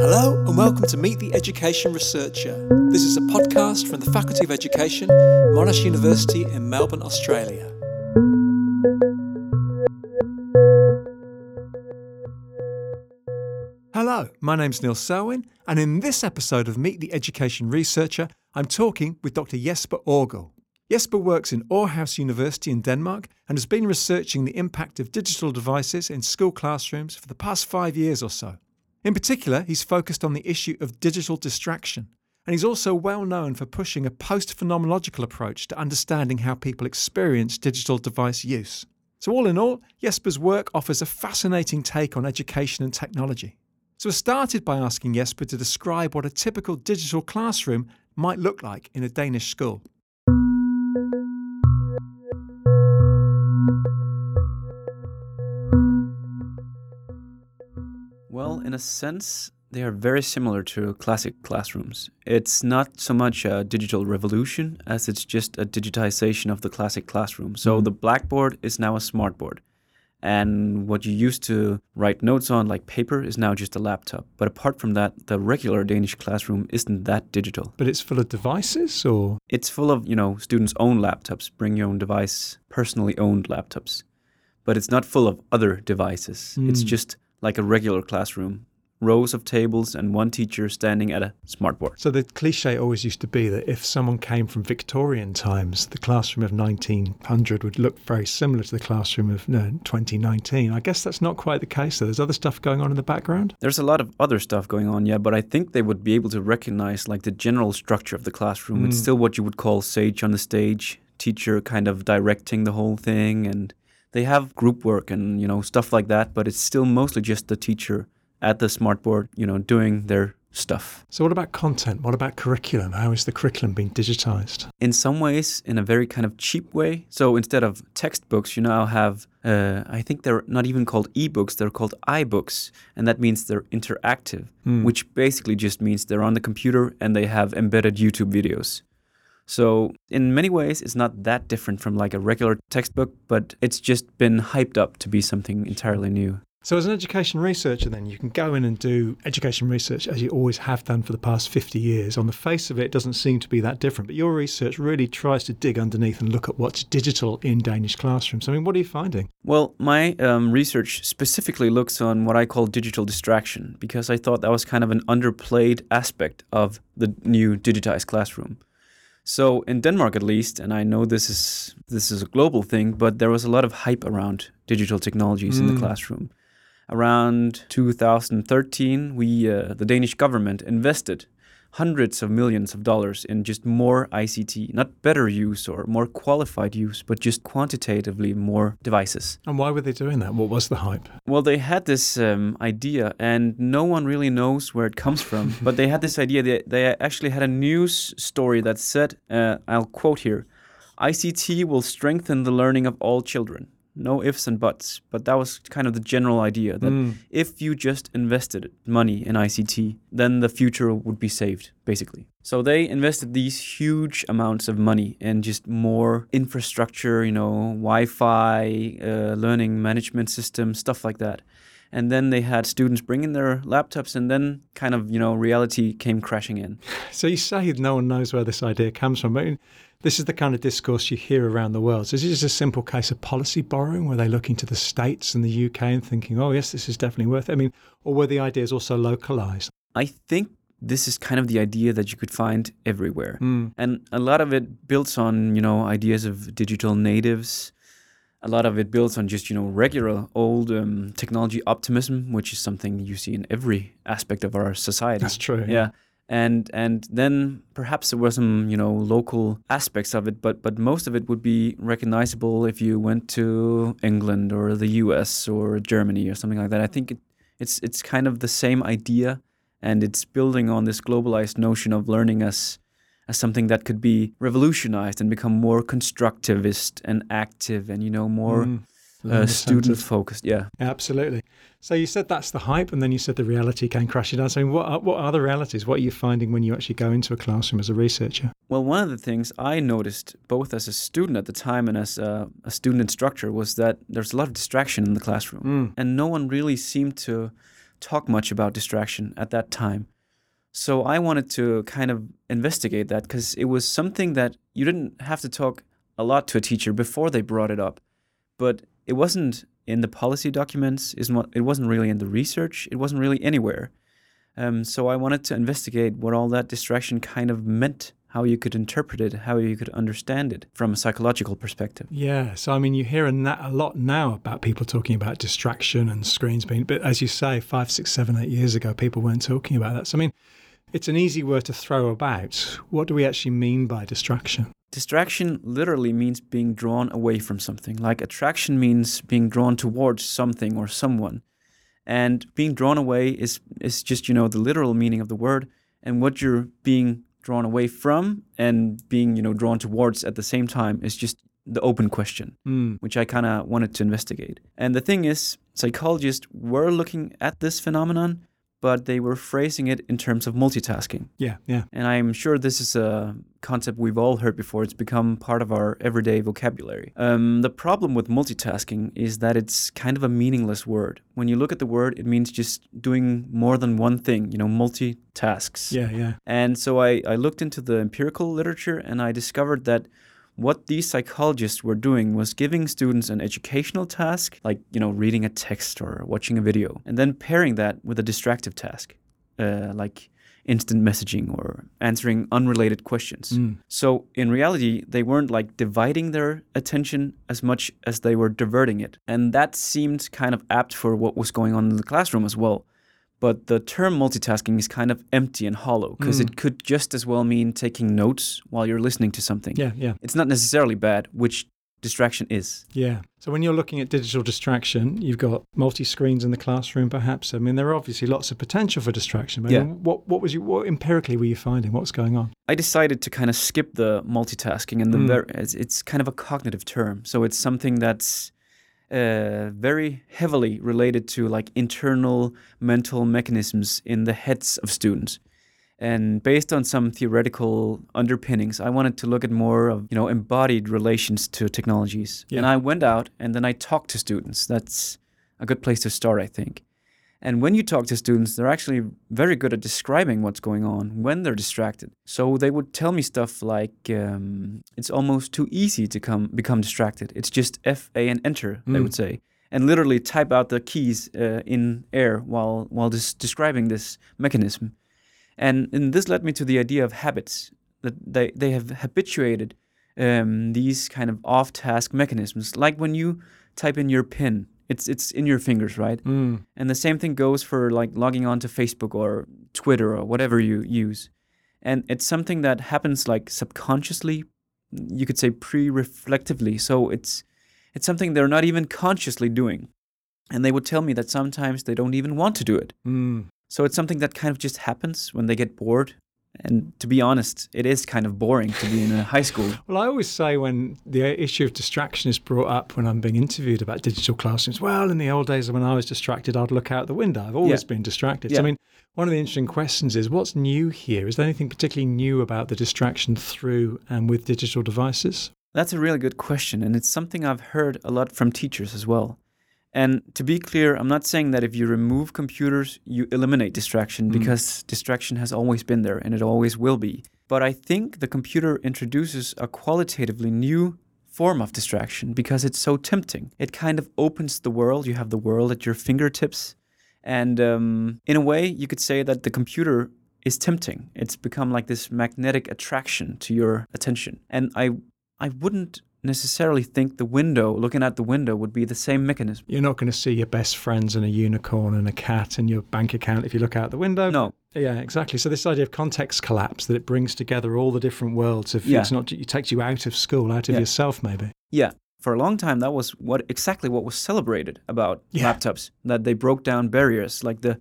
Hello and welcome to Meet the Education Researcher. This is a podcast from the Faculty of Education, Monash University in Melbourne, Australia. Hello, my name's Neil Selwyn, and in this episode of Meet the Education Researcher, I'm talking with Dr. Jesper Aagaard. Jesper works in Aarhus University in Denmark and has been researching the impact of digital devices in school classrooms for the past five years or so. In particular, he's focused on the issue of digital distraction, and he's also well known for pushing a post phenomenological approach to understanding how people experience digital device use. So, all in all, Jesper's work offers a fascinating take on education and technology. So I started by asking Jesper to describe what a typical digital classroom might look like in a Danish school. In a sense, they are very similar to classic classrooms. It's not so much a digital revolution as it's just a digitization of the classic classroom. So Mhm. the blackboard is now a smartboard. And what you used to write notes on, like paper, is now just a laptop. But apart from that, the regular Danish classroom isn't that digital. But it's full of devices, or It's full of, you know, students' own laptops, bring your own device, personally owned laptops. But it's not full of other devices. It's Mm. just like a regular classroom. Rows of tables and one teacher standing at a smartboard. so the cliche always used to be that if someone came from Victorian times, the classroom of 1900 would look very similar to the classroom of no, 2019. I guess that's not quite the case. So there's other stuff going on in the background. There's a lot of other stuff going on, yeah, but I think they would be able to recognize like the general structure of the classroom. It's Mm. still what you would call sage on the stage, teacher kind of directing the whole thing and they have group work and, you know, stuff like that, but it's still mostly just the teacher at the smartboard, you know, doing their stuff. So what about content? What about curriculum? How is the curriculum being digitized? in some ways in a very kind of cheap way. So instead of textbooks, you now have, uh, I think they're not even called ebooks, they're called iBooks. And that means they're interactive, Hmm. which basically just means they're on the computer and they have embedded YouTube videos. So in many ways, it's not that different from like a regular textbook, but it's just been hyped up to be something entirely new. So, as an education researcher, then you can go in and do education research as you always have done for the past 50 years. On the face of it, it doesn't seem to be that different, but your research really tries to dig underneath and look at what's digital in Danish classrooms. I mean, what are you finding? Well, my um, research specifically looks on what I call digital distraction because I thought that was kind of an underplayed aspect of the new digitized classroom. So in Denmark, at least, and I know this is this is a global thing, but there was a lot of hype around digital technologies in Mm. the classroom. Around 2013, we uh, the Danish government invested hundreds of millions of dollars in just more ICT, not better use or more qualified use, but just quantitatively more devices. And why were they doing that? What was the hype? Well, they had this um, idea, and no one really knows where it comes from. but they had this idea. They, they actually had a news story that said, uh, I'll quote here ICT will strengthen the learning of all children. No ifs and buts. But that was kind of the general idea that Mm. if you just invested money in ICT, then the future would be saved, basically. So they invested these huge amounts of money in just more infrastructure, you know, Wi Fi, uh, learning management systems, stuff like that. And then they had students bring in their laptops, and then kind of, you know, reality came crashing in. So, you say no one knows where this idea comes from. Mean, this is the kind of discourse you hear around the world. So, is it just a simple case of policy borrowing where they're looking to the States and the UK and thinking, oh, yes, this is definitely worth it? I mean, or were the ideas also localized? I think this is kind of the idea that you could find everywhere. Mm. and a lot of it builds on you know ideas of digital natives a lot of it builds on just you know regular old um, technology optimism which is something you see in every aspect of our society That's true. yeah and and then perhaps there were some you know local aspects of it but but most of it would be recognizable if you went to england or the us or germany or something like that i think it, it's it's kind of the same idea and it's building on this globalized notion of learning as as something that could be revolutionized and become more constructivist and active and you know more Mm. Uh, student focused yeah Absolutely. So you said that's the hype, and then you said the reality came crashing down. So what are, what are the realities? What are you finding when you actually go into a classroom as a researcher? Well, one of the things I noticed, both as a student at the time and as a, a student instructor, was that there's a lot of distraction in the classroom, Mm. and no one really seemed to talk much about distraction at that time. So I wanted to kind of investigate that because it was something that you didn't have to talk a lot to a teacher before they brought it up, but it wasn't in the policy documents. It wasn't really in the research. It wasn't really anywhere. Um, so I wanted to investigate what all that distraction kind of meant how you could interpret it, how you could understand it from a psychological perspective. Yeah. So, I mean, you hear a, a lot now about people talking about distraction and screens being, but as you say, five, six, seven, eight years ago, people weren't talking about that. So, I mean, it's an easy word to throw about. What do we actually mean by distraction? Distraction literally means being drawn away from something. Like attraction means being drawn towards something or someone. And being drawn away is is just, you know, the literal meaning of the word. And what you're being drawn away from and being you know drawn towards at the same time is just the open question mm. which i kind of wanted to investigate and the thing is psychologists were looking at this phenomenon but they were phrasing it in terms of multitasking. Yeah, yeah. And I'm sure this is a concept we've all heard before. It's become part of our everyday vocabulary. Um, the problem with multitasking is that it's kind of a meaningless word. When you look at the word, it means just doing more than one thing, you know, multitasks. Yeah, yeah. And so I, I looked into the empirical literature and I discovered that what these psychologists were doing was giving students an educational task, like, you know, reading a text or watching a video, and then pairing that with a distractive task, uh, like instant messaging or answering unrelated questions. Mm. So in reality, they weren't like dividing their attention as much as they were diverting it. And that seemed kind of apt for what was going on in the classroom as well. But the term multitasking is kind of empty and hollow because mm. it could just as well mean taking notes while you're listening to something. Yeah, yeah. It's not necessarily bad, which distraction is. Yeah. So when you're looking at digital distraction, you've got multi screens in the classroom, perhaps. I mean, there are obviously lots of potential for distraction. yeah. what what was you what empirically were you finding? What's going on? I decided to kind of skip the multitasking and the mm. ver- it's, it's kind of a cognitive term. So it's something that's uh, very heavily related to like internal mental mechanisms in the heads of students. And based on some theoretical underpinnings, I wanted to look at more of you know embodied relations to technologies. Yeah. And I went out and then I talked to students. That's a good place to start, I think. And when you talk to students, they're actually very good at describing what's going on when they're distracted. So they would tell me stuff like, um, "It's almost too easy to come become distracted. It's just F A and enter." Mm. They would say, and literally type out the keys uh, in air while while just describing this mechanism. And, and this led me to the idea of habits that they they have habituated um, these kind of off-task mechanisms, like when you type in your PIN it's it's in your fingers, right? Mm. And the same thing goes for like logging on to Facebook or Twitter or whatever you use. And it's something that happens like subconsciously, you could say pre-reflectively. So it's it's something they're not even consciously doing. And they would tell me that sometimes they don't even want to do it. Mm. So it's something that kind of just happens when they get bored and to be honest, it is kind of boring to be in a high school. Well, I always say when the issue of distraction is brought up when I'm being interviewed about digital classrooms, well, in the old days when I was distracted, I'd look out the window. I've always yeah. been distracted. Yeah. So, I mean, one of the interesting questions is what's new here? Is there anything particularly new about the distraction through and with digital devices? That's a really good question. And it's something I've heard a lot from teachers as well. And to be clear, I'm not saying that if you remove computers, you eliminate distraction, mm. because distraction has always been there and it always will be. But I think the computer introduces a qualitatively new form of distraction because it's so tempting. It kind of opens the world. You have the world at your fingertips. And um, in a way, you could say that the computer is tempting. It's become like this magnetic attraction to your attention. And I, I wouldn't necessarily think the window, looking at the window, would be the same mechanism. You're not going to see your best friends and a unicorn and a cat in your bank account if you look out the window. No. Yeah, exactly. So this idea of context collapse that it brings together all the different worlds of yeah. it's not it takes you out of school, out of yeah. yourself, maybe. Yeah. For a long time, that was what exactly what was celebrated about yeah. laptops. That they broke down barriers, like the,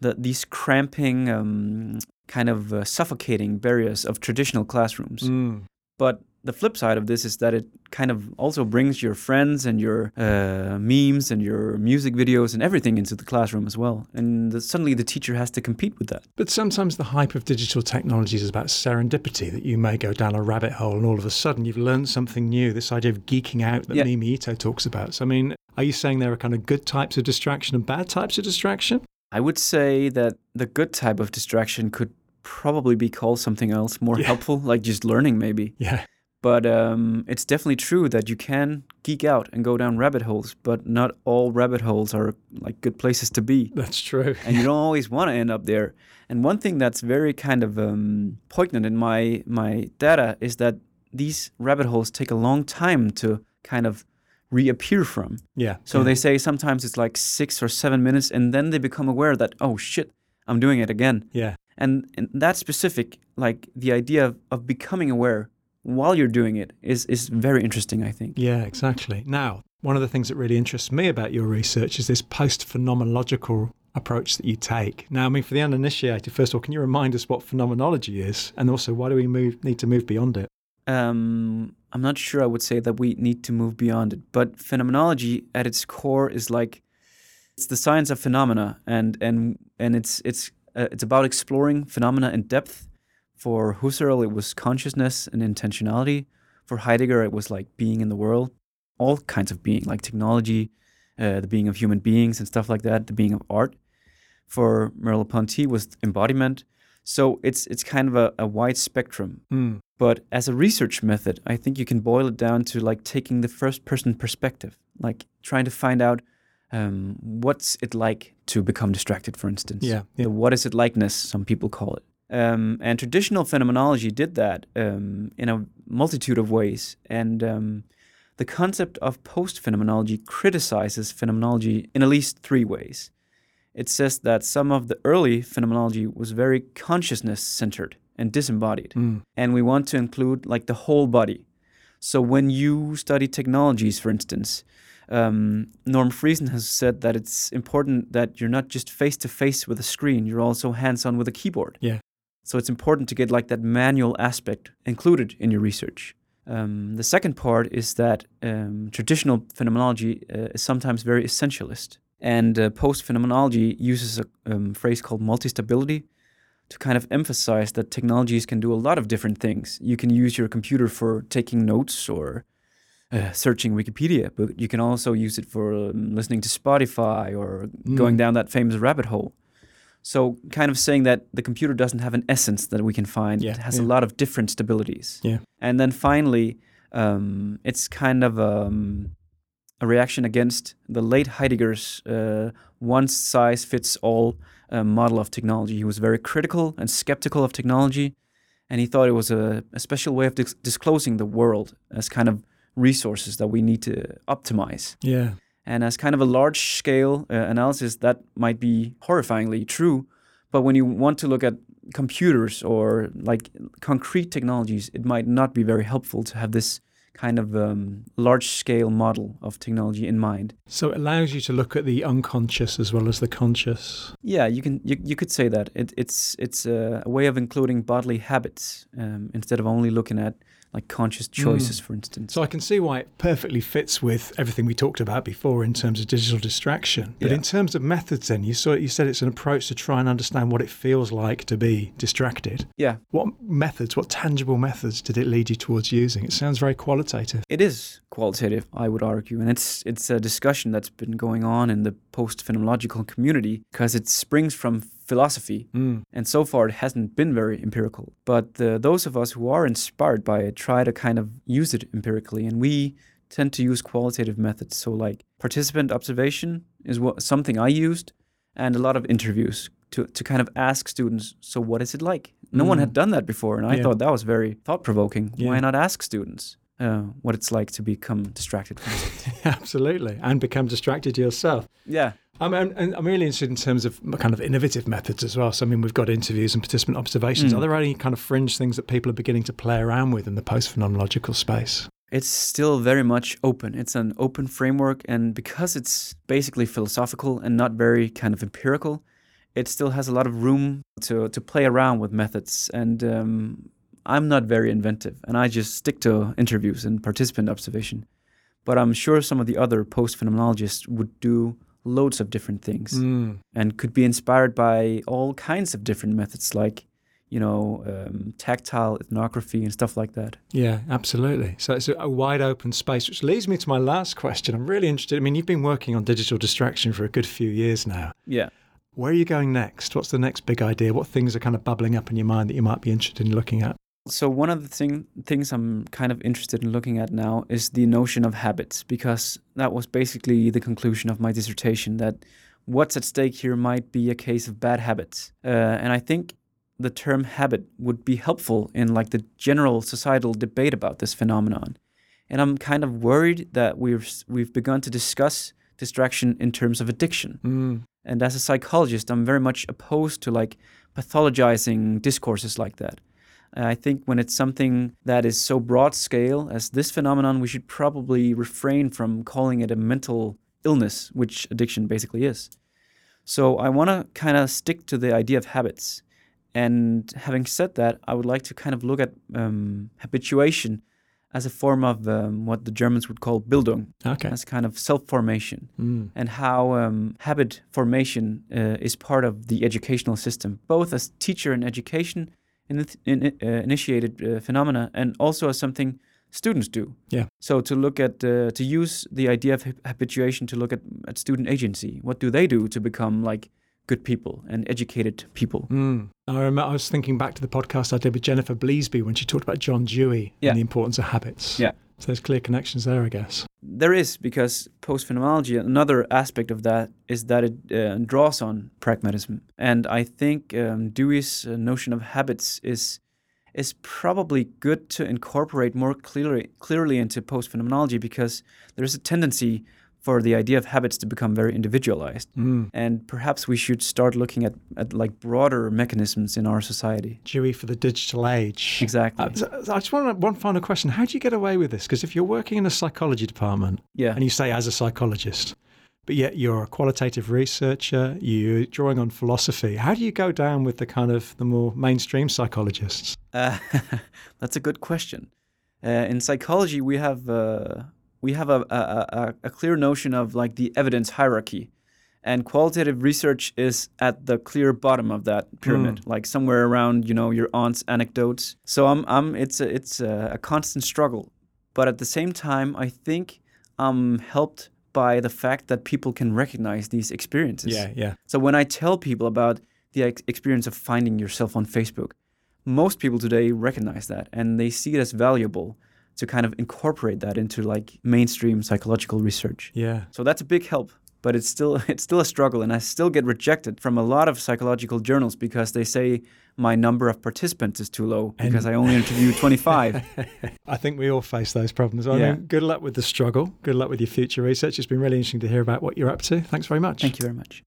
the these cramping, um, kind of uh, suffocating barriers of traditional classrooms. Mm. But the flip side of this is that it kind of also brings your friends and your uh, memes and your music videos and everything into the classroom as well. And the, suddenly the teacher has to compete with that. But sometimes the hype of digital technologies is about serendipity, that you may go down a rabbit hole and all of a sudden you've learned something new, this idea of geeking out that yeah. Mimi Ito talks about. So, I mean, are you saying there are kind of good types of distraction and bad types of distraction? I would say that the good type of distraction could probably be called something else more Yeah. helpful, like just learning maybe. Yeah. But um, it's definitely true that you can geek out and go down rabbit holes, but not all rabbit holes are like good places to be. That's true. and you don't always want to end up there. And one thing that's very kind of um, poignant in my my data is that these rabbit holes take a long time to kind of reappear from. Yeah. So yeah. they say sometimes it's like six or seven minutes, and then they become aware that oh shit, I'm doing it again. Yeah. And, and that specific, like the idea of, of becoming aware while you're doing it, is is very interesting. I think. Yeah, exactly. Now, one of the things that really interests me about your research is this post phenomenological approach that you take. Now, I mean, for the uninitiated, first of all, can you remind us what phenomenology is? And also, why do we move, need to move beyond it? um, I'm not sure I would say that we need to move beyond it, but phenomenology at its core is like it's the science of phenomena, and and and it's it's uh, it's about exploring phenomena in depth. For Husserl, it was consciousness and intentionality. For Heidegger, it was like being in the world, all kinds of being, like technology, uh, the being of human beings and stuff like that, the being of art. For Merleau-Ponty was embodiment. So it's it's kind of a, a wide spectrum. Mm. But as a research method, I think you can boil it down to like taking the first person perspective, like trying to find out um, what's it like to become distracted, for instance. Yeah, yeah. The what is it likeness, some people call it. Um, and traditional phenomenology did that um, in a multitude of ways. And um, the concept of post phenomenology criticizes phenomenology in at least three ways. It says that some of the early phenomenology was very consciousness centered and disembodied Mm. and we want to include like the whole body. So when you study technologies, for instance, um, Norm Friesen has said that it's important that you're not just face to face with a screen; you're also hands on with a keyboard. Yeah. So it's important to get like that manual aspect included in your research. Um, the second part is that um, traditional phenomenology uh, is sometimes very essentialist, and uh, post phenomenology uses a um, phrase called multi-stability to kind of emphasize that technologies can do a lot of different things. You can use your computer for taking notes or uh, searching Wikipedia, but you can also use it for um, listening to Spotify or going Mm. down that famous rabbit hole. So, kind of saying that the computer doesn't have an essence that we can find. Yeah, it has yeah. a lot of different stabilities. Yeah. And then finally, um, it's kind of um, a reaction against the late Heidegger's uh, one size fits all uh, model of technology. He was very critical and skeptical of technology, and he thought it was a, a special way of dis- disclosing the world as kind of resources that we need to optimize. Yeah. And as kind of a large scale uh, analysis, that might be horrifyingly true. But when you want to look at computers or like concrete technologies, it might not be very helpful to have this kind of um, large scale model of technology in mind. So it allows you to look at the unconscious as well as the conscious. Yeah, you can you, you could say that it, it's it's a, a way of including bodily habits um, instead of only looking at like conscious choices, mm. for instance. So I can see why it perfectly fits with everything we talked about before in terms of digital distraction. But Yeah. in terms of methods, then you saw you said it's an approach to try and understand what it feels like to be distracted. yeah, What methods, what tangible methods did it lead you towards using? It sounds very qualitative. It is qualitative, I would argue, and it's it's a discussion that's been going on in the post-phenomenological community because it springs from philosophy, Mm. and so far it hasn't been very empirical. But uh, those of us who are inspired by it try to kind of use it empirically, and we tend to use qualitative methods. So, like participant observation is what something I used, and a lot of interviews to to kind of ask students, so what is it like? No one Mm. had done that before, and I Yeah. thought that was very thought provoking. Yeah. Why not ask students? uh, what it's like to become distracted from it. Absolutely. And become distracted yourself. yeah. I'm, I'm, I'm really interested in terms of kind of innovative methods as well. So, I mean, we've got interviews and participant observations. Mm. Are there any kind of fringe things that people are beginning to play around with in the post phenomenological space? It's still very much open. It's an open framework, and because it's basically philosophical and not very kind of empirical, it still has a lot of room to, to play around with methods. And um, I'm not very inventive, and I just stick to interviews and participant observation. But I'm sure some of the other post phenomenologists would do loads of different things Mm. and could be inspired by all kinds of different methods, like you know, um, tactile ethnography and stuff like that. Yeah, absolutely. So it's a, a wide open space, which leads me to my last question. I'm really interested. I mean, you've been working on digital distraction for a good few years now. Yeah. Where are you going next? What's the next big idea? What things are kind of bubbling up in your mind that you might be interested in looking at? So one of the thing, things I'm kind of interested in looking at now is the notion of habits, because that was basically the conclusion of my dissertation that what's at stake here might be a case of bad habits, uh, and I think the term habit would be helpful in like the general societal debate about this phenomenon. And I'm kind of worried that we've we've begun to discuss distraction in terms of addiction. Mm. And as a psychologist, I'm very much opposed to like pathologizing discourses like that. I think when it's something that is so broad scale as this phenomenon, we should probably refrain from calling it a mental illness, which addiction basically is. So I want to kind of stick to the idea of habits. And having said that, I would like to kind of look at um, habituation as a form of um, what the Germans would call Bildung, Okay. as kind of self formation, Mm. and how um, habit formation uh, is part of the educational system, both as teacher and education in, in, uh, initiated uh, phenomena, and also as something students do. Yeah. So to look at uh, to use the idea of habituation to look at, at student agency, what do they do to become like good people and educated people? Mm. I remember I was thinking back to the podcast I did with Jennifer Bleazby when she talked about John Dewey Yeah. and the importance of habits. Yeah. So there's clear connections there, I guess. There is because post phenomenology. Another aspect of that is that it uh, draws on pragmatism, and I think um, Dewey's uh, notion of habits is is probably good to incorporate more clearly clearly into post phenomenology because there is a tendency for the idea of habits to become very individualized, Mm. and perhaps we should start looking at, at like broader mechanisms in our society. Dewey for the digital age. Exactly. Uh, so- so I just want one final question. How do you get away with this? Because if you're working in a psychology department yeah. and you say as a psychologist, but yet you're a qualitative researcher, you're drawing on philosophy, how do you go down with the kind of the more mainstream psychologists? Uh, that's a good question. Uh, in psychology, we have uh, we have a, a, a, a clear notion of like the evidence hierarchy, and qualitative research is at the clear bottom of that pyramid, hmm. like somewhere around you know your aunt's anecdotes. So I'm, I'm it's a, it's a, a constant struggle, but at the same time, I think I'm helped by the fact that people can recognize these experiences. yeah. So when I tell people about the ex- experience of finding yourself on Facebook, most people today recognize that and they see it as valuable to kind of incorporate that into like mainstream psychological research. Yeah. So that's a big help, but it's still it's still a struggle and I still get rejected from a lot of psychological journals because they say my number of participants is too low because I only interview 25. I think we all face those problems. I Yeah. mean, good luck with the struggle. Good luck with your future research. It's been really interesting to hear about what you're up to. Thanks very much. Thank you very much.